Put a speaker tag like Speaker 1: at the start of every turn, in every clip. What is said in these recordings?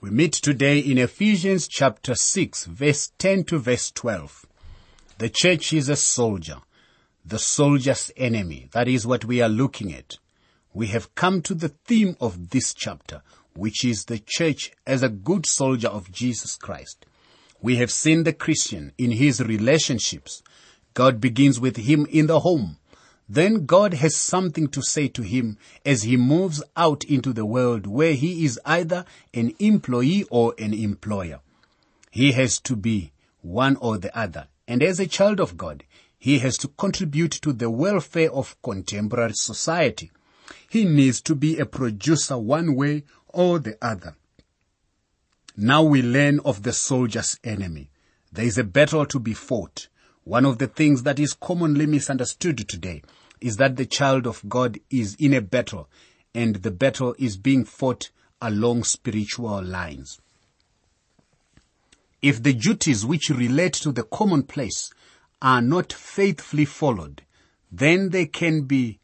Speaker 1: We meet today in Ephesians chapter 6 verse 10 to verse 12. The church is a soldier, the soldier's enemy. That is what we are looking at. We have come to the theme of this chapter, which is the church as a good soldier of Jesus Christ. We have seen the Christian in his relationships. God begins with him in the home. Then God has something to say to him as he moves out into the world where he is either an employee or an employer. He has to be one or the other. And as a child of God, he has to contribute to the welfare of contemporary society. He needs to be a producer one way or the other. Now we learn of the soldier's enemy. There is a battle to be fought. One of the things that is commonly misunderstood today is that the child of God is in a battle and the battle is being fought along spiritual lines. If the duties which relate to the commonplace are not faithfully followed, then there can be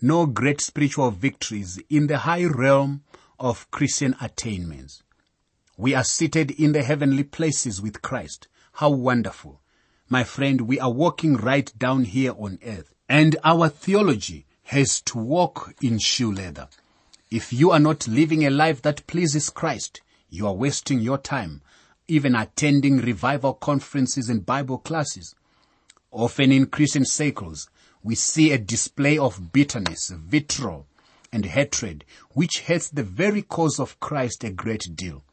Speaker 1: no great spiritual victories in the high realm of Christian attainments. We are seated in the heavenly places with Christ. How wonderful. My friend, we are walking right down here on earth. And our theology has to walk in shoe leather. If you are not living a life that pleases Christ, you are wasting your time, even attending revival conferences and Bible classes. Often in Christian circles, we see a display of bitterness, vitriol, and hatred, which hurts the very cause of Christ a great deal.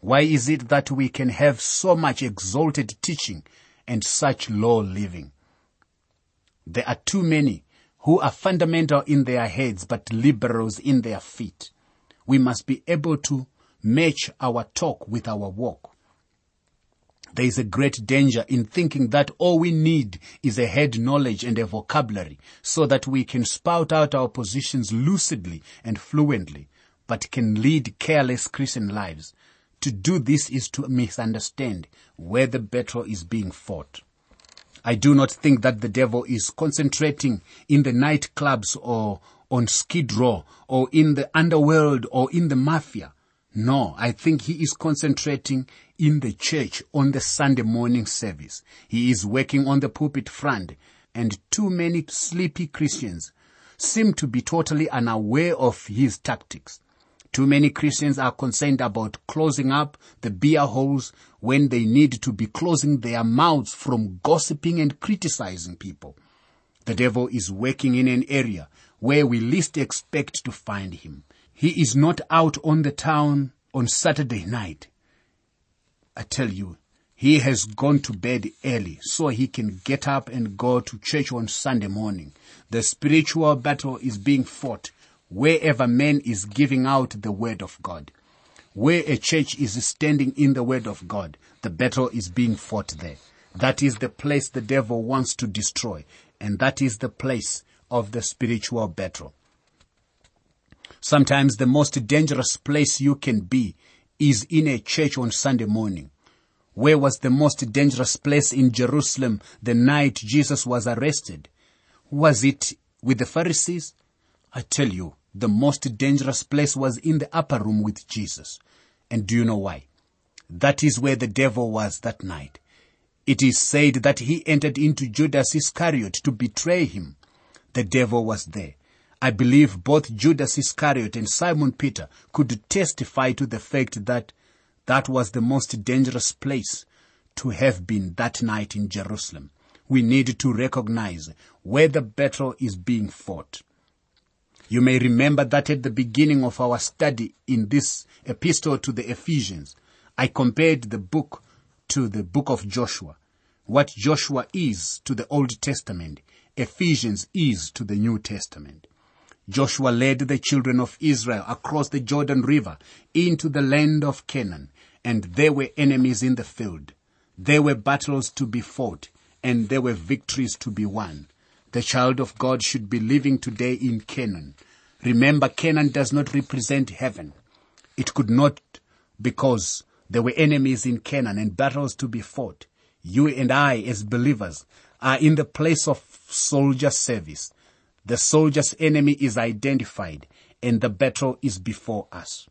Speaker 1: Why is it that we can have so much exalted teaching and such low living? There are too many who are fundamental in their heads but liberals in their feet. We must be able to match our talk with our walk. There is a great danger in thinking that all we need is a head knowledge and a vocabulary so that we can spout out our positions lucidly and fluently, but can lead careless Christian lives. To do this is to misunderstand where the battle is being fought. I do not think that the devil is concentrating in the nightclubs or on Skid Row or in the underworld or in the mafia. No, I think he is concentrating in the church on the Sunday morning service. He is working on the pulpit front and too many sleepy Christians seem to be totally unaware of his tactics. Too many Christians are concerned about closing up the beer holes when they need to be closing their mouths from gossiping and criticizing people. The devil is working in an area where we least expect to find him. He is not out on the town on Saturday night. I tell you, he has gone to bed early so he can get up and go to church on Sunday morning. The spiritual battle is being fought wherever man is giving out the word of God. Where a church is standing in the word of God, the battle is being fought there. That is the place the devil wants to destroy. And that is the place of the spiritual battle. Sometimes the most dangerous place you can be is in a church on Sunday morning. Where was the most dangerous place in Jerusalem the night Jesus was arrested? Was it with the Pharisees? I tell you, the most dangerous place was in the upper room with Jesus. And do you know why? That is where the devil was that night. It is said that he entered into Judas Iscariot to betray him. The devil was there. I believe both Judas Iscariot and Simon Peter could testify to the fact that that was the most dangerous place to have been that night in Jerusalem. We need to recognize where the battle is being fought. You may remember that at the beginning of our study in this epistle to the Ephesians, I compared the book to the book of Joshua. What Joshua is to the Old Testament, Ephesians is to the New Testament. Joshua led the children of Israel across the Jordan River into the land of Canaan, and there were enemies in the field. There were battles to be fought, and there were victories to be won. The child of God should be living today in Canaan. Remember, Canaan does not represent heaven. It could not because there were enemies in Canaan and battles to be fought. You and I, as believers, are in the place of soldier service. The soldier's enemy is identified and the battle is before us.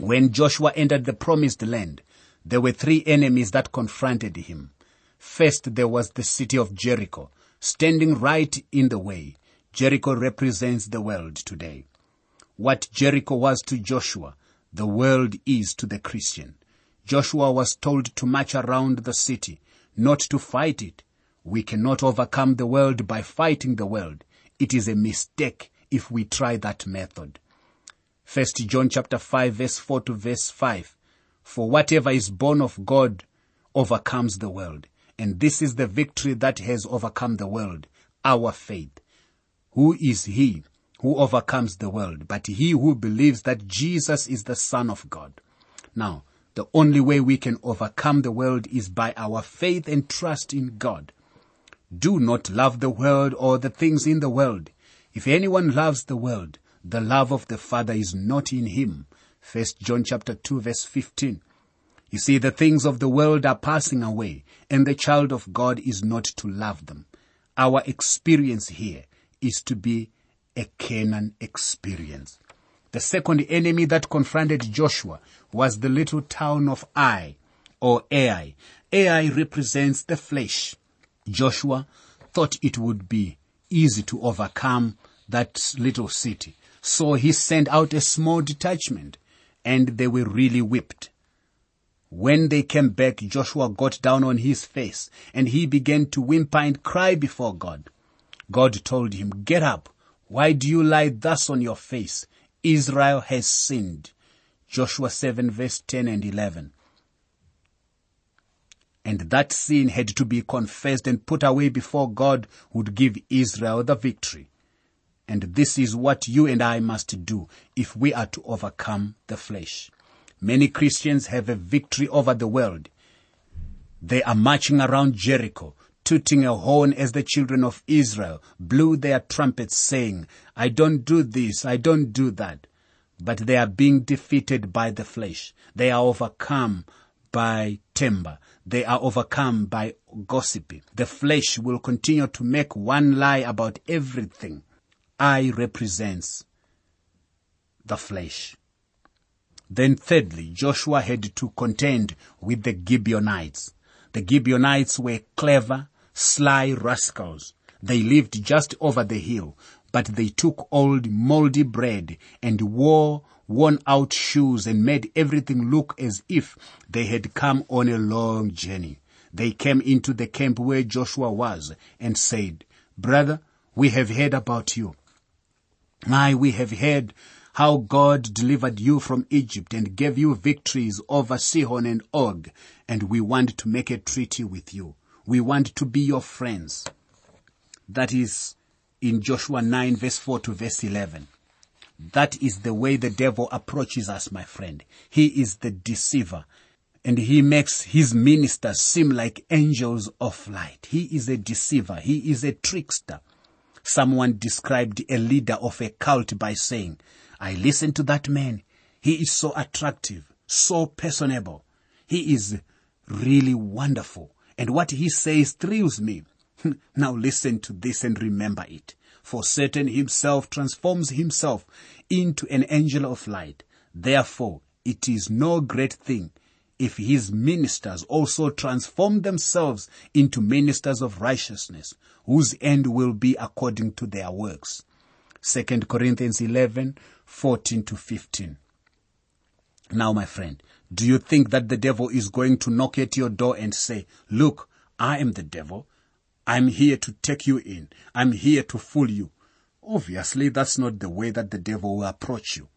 Speaker 1: When Joshua entered the promised land, there were three enemies that confronted him. First, there was the city of Jericho, standing right in the way. Jericho represents the world today. What Jericho was to Joshua, the world is to the Christian. Joshua was told to march around the city, not to fight it. We cannot overcome the world by fighting the world. It is a mistake if we try that method. First John chapter 5 verse 4 to verse 5. For whatever is born of God overcomes the world. And this is the victory that has overcome the world, our faith. Who is he who overcomes the world, but he who believes that Jesus is the Son of God? Now, the only way we can overcome the world is by our faith and trust in God. Do not love the world or the things in the world. If anyone loves the world, the love of the Father is not in him. First John chapter 2 verse 15. You see, the things of the world are passing away, and the child of God is not to love them. Our experience here is to be a Canaan experience. The second enemy that confronted Joshua was the little town of Ai or Ai. Ai represents the flesh. Joshua thought it would be easy to overcome that little city. So he sent out a small detachment and they were really whipped. When they came back, Joshua got down on his face and he began to whimper and cry before God. God told him, get up. Why do you lie thus on your face? Israel has sinned. Joshua 7 verse 10 and 11. And that sin had to be confessed and put away before God would give Israel the victory. And this is what you and I must do if we are to overcome the flesh. Many Christians have a victory over the world. They are marching around Jericho, tooting a horn as the children of Israel blew their trumpets saying, I don't do this, I don't do that. But they are being defeated by the flesh. They are overcome by timber. They are overcome by gossiping. The flesh will continue to make one lie about everything. Ai represents the flesh. Then thirdly, Joshua had to contend with the Gibeonites. The Gibeonites were clever, sly rascals. They lived just over the hill, but they took old moldy bread and wore worn out shoes and made everything look as if they had come on a long journey. They came into the camp where Joshua was and said, Brother, we have heard about you. Aye, we have heard how God delivered you from Egypt and gave you victories over Sihon and Og, and we want to make a treaty with you. We want to be your friends. That is in Joshua 9 verse 4 to verse 11. That is the way the devil approaches us, my friend. He is the deceiver and he makes his ministers seem like angels of light. He is a deceiver. He is a trickster. Someone described a leader of a cult by saying, I listen to that man. He is so attractive, so personable. He is really wonderful. And what he says thrills me. now listen to this and remember it. For Satan himself transforms himself into an angel of light. Therefore, it is no great thing if his ministers also transform themselves into ministers of righteousness, whose end will be according to their works. 2 Corinthians 11, 14 to 15. Now, my friend, do you think that the devil is going to knock at your door and say, look, I am the devil. I'm here to take you in. I'm here to fool you. Obviously, that's not the way that the devil will approach you.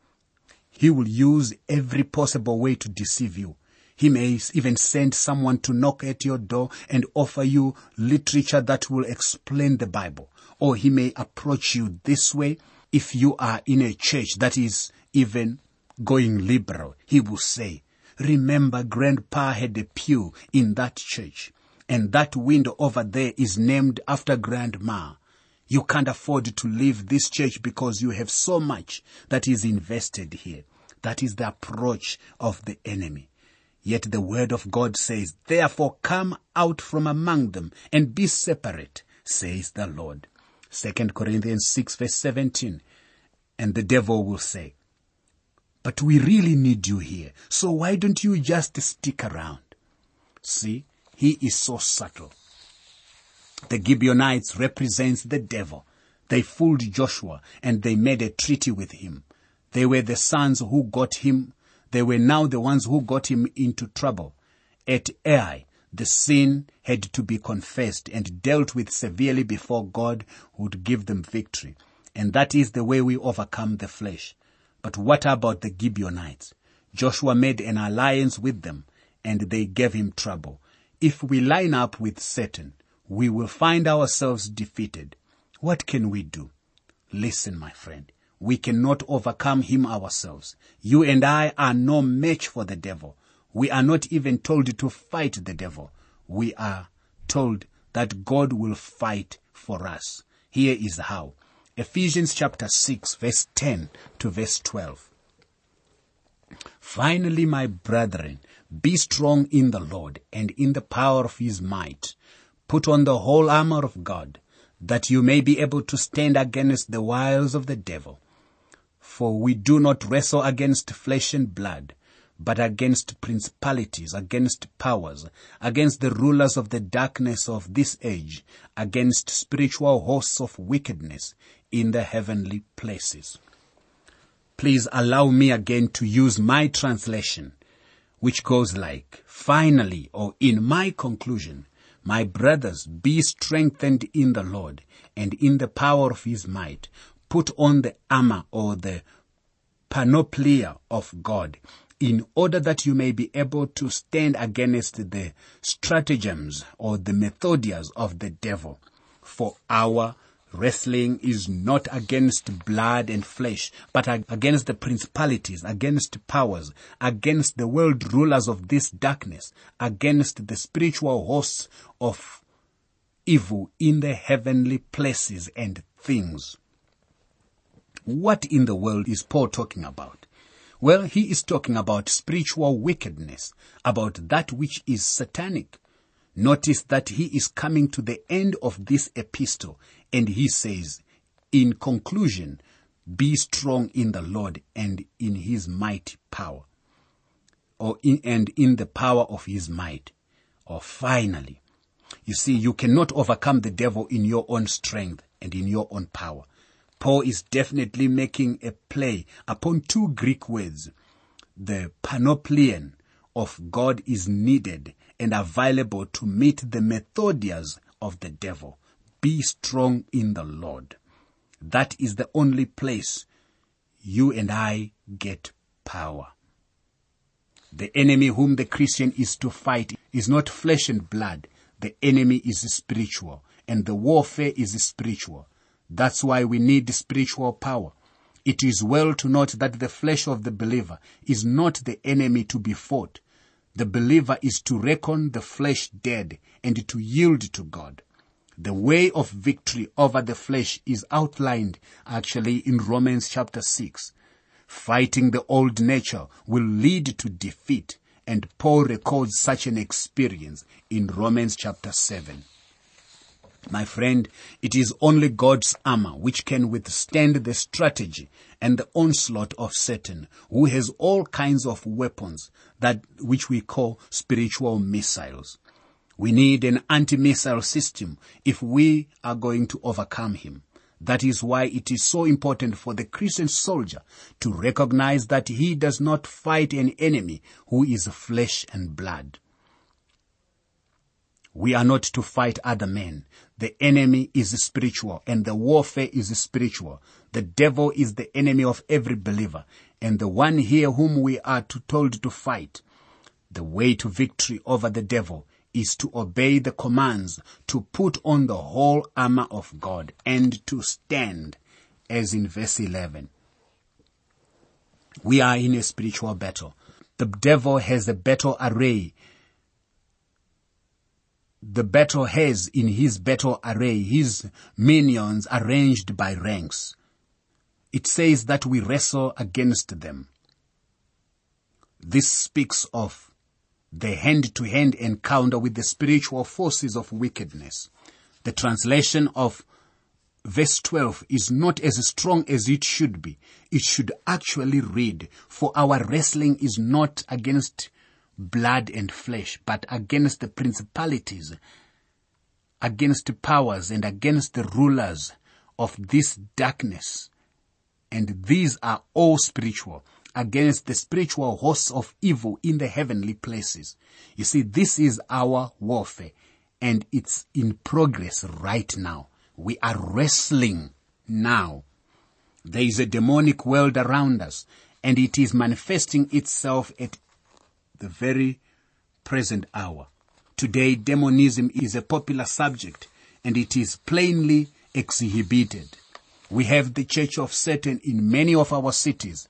Speaker 1: He will use every possible way to deceive you. He may even send someone to knock at your door and offer you literature that will explain the Bible. Or he may approach you this way if you are in a church that is even going liberal. He will say, remember grandpa had a pew in that church and that window over there is named after grandma. You can't afford to leave this church because you have so much that is invested here. That is the approach of the enemy. Yet the word of God says, therefore come out from among them and be separate, says the Lord. 2 Corinthians 6 verse 17. And the devil will say, but we really need you here. So why don't you just stick around? See, he is so subtle. The Gibeonites represents the devil. They fooled Joshua and they made a treaty with him. They were the sons who got him. They were now the ones who got him into trouble. At Ai, the sin had to be confessed and dealt with severely before God would give them victory. And that is the way we overcome the flesh. But what about the Gibeonites? Joshua made an alliance with them and they gave him trouble. If we line up with Satan, we will find ourselves defeated. What can we do? Listen, my friend. We cannot overcome him ourselves. You and I are no match for the devil. We are not even told to fight the devil. We are told that God will fight for us. Here is how. Ephesians chapter 6 verse 10 to verse 12. Finally, my brethren, be strong in the Lord and in the power of his might. Put on the whole armor of God, that you may be able to stand against the wiles of the devil. For we do not wrestle against flesh and blood, but against principalities, against powers, against the rulers of the darkness of this age, against spiritual hosts of wickedness in the heavenly places. Please allow me again to use my translation, which goes like, finally, or in my conclusion, my brothers, be strengthened in the Lord and in the power of his might. Put on the armor or the panoplia of God in order that you may be able to stand against the stratagems or the methodias of the devil. For our wrestling is not against blood and flesh, but against the principalities, against powers, against the world rulers of this darkness, against the spiritual hosts of evil in the heavenly places and things. What in the world is Paul talking about? Well, he is talking about spiritual wickedness, about that which is satanic. Notice that he is coming to the end of this epistle and he says, in conclusion, be strong in the Lord and in his mighty power, or in, and in the power of his might. Or finally, you see, you cannot overcome the devil in your own strength and in your own power. Paul is definitely making a play upon two Greek words. The panopleon of God is needed and available to meet the methodias of the devil. Be strong in the Lord. That is the only place you and I get power. The enemy whom the Christian is to fight is not flesh and blood. The enemy is spiritual and the warfare is spiritual. That's why we need spiritual power. It is well to note that the flesh of the believer is not the enemy to be fought. The believer is to reckon the flesh dead and to yield to God. The way of victory over the flesh is outlined actually in Romans chapter 6. Fighting the old nature will lead to defeat and Paul records such an experience in Romans chapter 7. My friend, it is only God's armor which can withstand the strategy and the onslaught of Satan, who has all kinds of weapons that, which we call spiritual missiles. We need an anti-missile system if we are going to overcome him. That is why it is so important for the Christian soldier to recognize that he does not fight an enemy who is flesh and blood. We are not to fight other men. The enemy is spiritual and the warfare is spiritual. The devil is the enemy of every believer and the one here whom we are to told to fight. The way to victory over the devil is to obey the commands, to put on the whole armor of God and to stand as in verse 11. We are in a spiritual battle. The devil has a battle array the battle has in his battle array his minions arranged by ranks. It says that we wrestle against them. This speaks of the hand-to-hand encounter with the spiritual forces of wickedness. The translation of verse 12 is not as strong as it should be. It should actually read, for our wrestling is not against blood and flesh, but against the principalities, against powers and against the rulers of this darkness. And these are all spiritual against the spiritual hosts of evil in the heavenly places. You see, this is our warfare and it's in progress right now. We are wrestling now. There is a demonic world around us and it is manifesting itself at the very present hour. Today, demonism is a popular subject and it is plainly exhibited. We have the church of Satan in many of our cities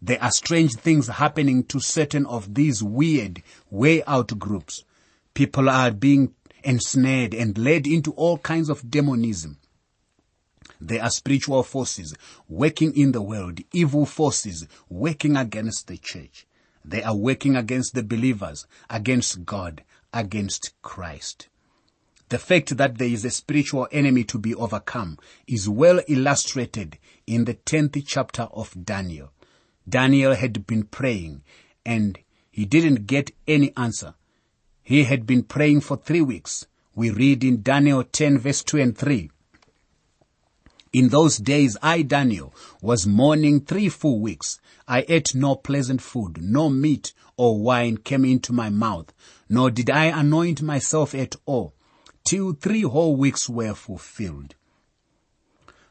Speaker 1: there are strange things happening to certain of these weird, way out groups. People are being ensnared and led into all kinds of demonism. There are spiritual forces working in the world, evil forces working against the church. They are working against the believers, against God, against Christ. The fact that there is a spiritual enemy to be overcome is well illustrated in the 10th chapter of Daniel. Daniel had been praying and he didn't get any answer. He had been praying for three weeks. We read in Daniel 10 verse 2 and 3. In those days, I, Daniel, was mourning three full weeks. I ate no pleasant food, no meat or wine came into my mouth, nor did I anoint myself at all, till three whole weeks were fulfilled.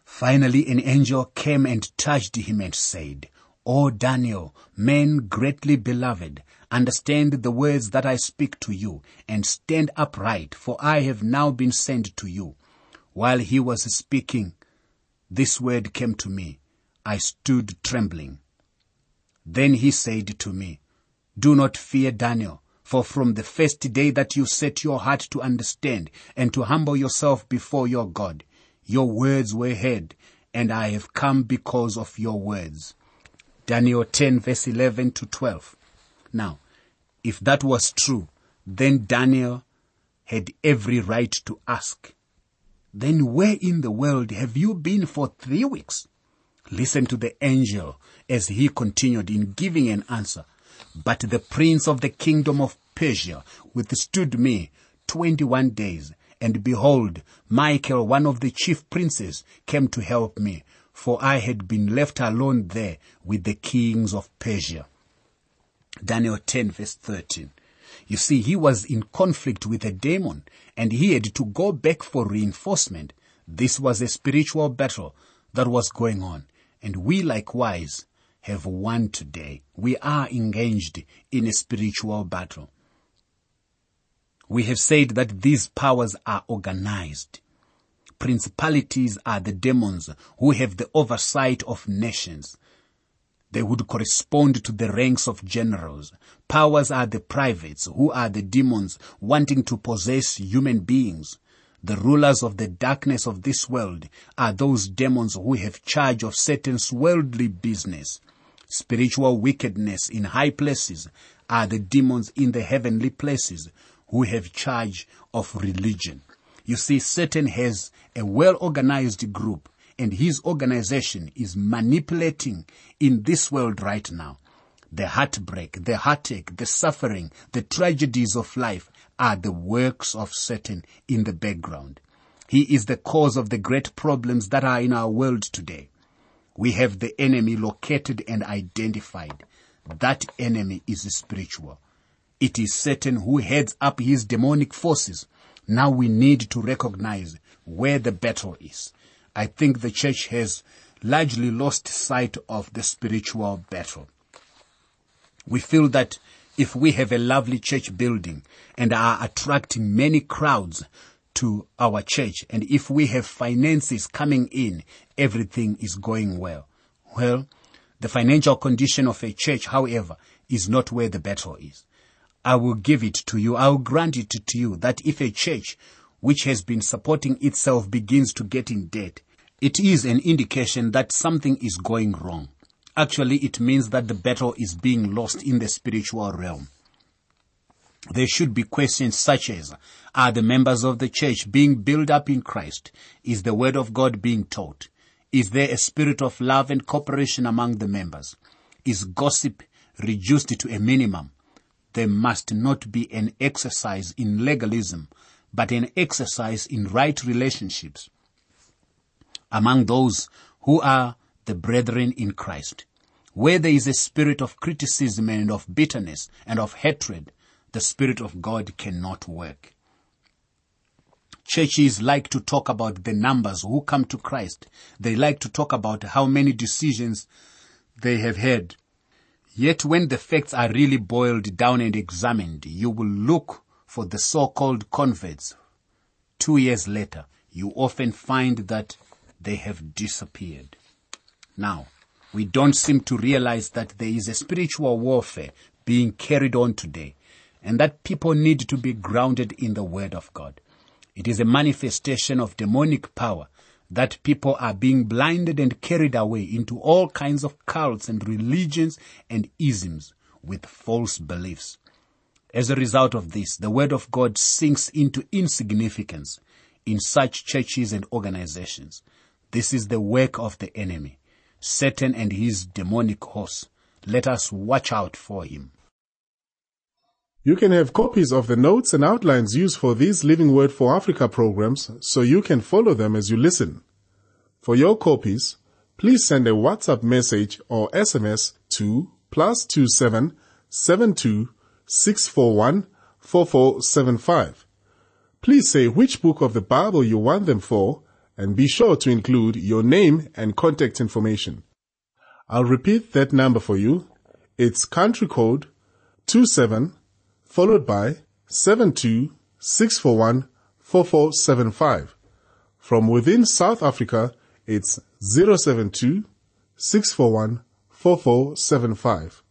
Speaker 1: Finally, an angel came and touched him and said, O Daniel, men greatly beloved, understand the words that I speak to you and stand upright, for I have now been sent to you. While he was speaking, this word came to me. I stood trembling. Then he said to me, Do not fear, Daniel, for from the first day that you set your heart to understand and to humble yourself before your God, your words were heard, and I have come because of your words. Daniel 10 verse 11 to 12. Now, if that was true, then Daniel had every right to ask, then where in the world have you been for three weeks? Listen to the angel as he continued in giving an answer. But the prince of the kingdom of Persia withstood me 21 days. And behold, Michael, one of the chief princes, came to help me for I had been left alone there with the kings of Persia. Daniel 10 verse 13. You see, he was in conflict with a demon and he had to go back for reinforcement. This was a spiritual battle that was going on. And we likewise have won today. We are engaged in a spiritual battle. We have said that these powers are organized. Principalities are the demons who have the oversight of nations. They would correspond to the ranks of generals. Powers are the privates who are the demons wanting to possess human beings. The rulers of the darkness of this world are those demons who have charge of Satan's worldly business. Spiritual wickedness in high places are the demons in the heavenly places who have charge of religion. You see, Satan has a well organized group and his organization is manipulating in this world right now. The heartbreak, the heartache, the suffering, the tragedies of life are the works of Satan in the background. He is the cause of the great problems that are in our world today. We have the enemy located and identified. That enemy is spiritual. It is Satan who heads up his demonic forces now we need to recognize where the battle is. I think the church has largely lost sight of the spiritual battle. We feel that if we have a lovely church building and are attracting many crowds to our church and if we have finances coming in, everything is going well. Well, the financial condition of a church, however, is not where the battle is. I will give it to you. I will grant it to you that if a church which has been supporting itself begins to get in debt, it is an indication that something is going wrong. Actually, it means that the battle is being lost in the spiritual realm. There should be questions such as, are the members of the church being built up in Christ? Is the word of God being taught? Is there a spirit of love and cooperation among the members? Is gossip reduced to a minimum? There must not be an exercise in legalism, but an exercise in right relationships among those who are the brethren in Christ. Where there is a spirit of criticism and of bitterness and of hatred, the Spirit of God cannot work. Churches like to talk about the numbers who come to Christ. They like to talk about how many decisions they have had. Yet when the facts are really boiled down and examined, you will look for the so-called converts. Two years later, you often find that they have disappeared. Now, we don't seem to realize that there is a spiritual warfare being carried on today and that people need to be grounded in the Word of God. It is a manifestation of demonic power that people are being blinded and carried away into all kinds of cults and religions and isms with false beliefs. As a result of this, the Word of God sinks into insignificance in such churches and organizations. This is the work of the enemy, Satan and his demonic hosts. Let us watch out for him.
Speaker 2: You can have copies of the notes and outlines used for these Living Word for Africa programs so you can follow them as you listen. For your copies, please send a WhatsApp message or SMS to plus two seven seven two six four one four four seven five. Please say which book of the Bible you want them for and be sure to include your name and contact information. I'll repeat that number for you. It's country code two seven followed by 726414475. From within South Africa, it's 072 641 4475.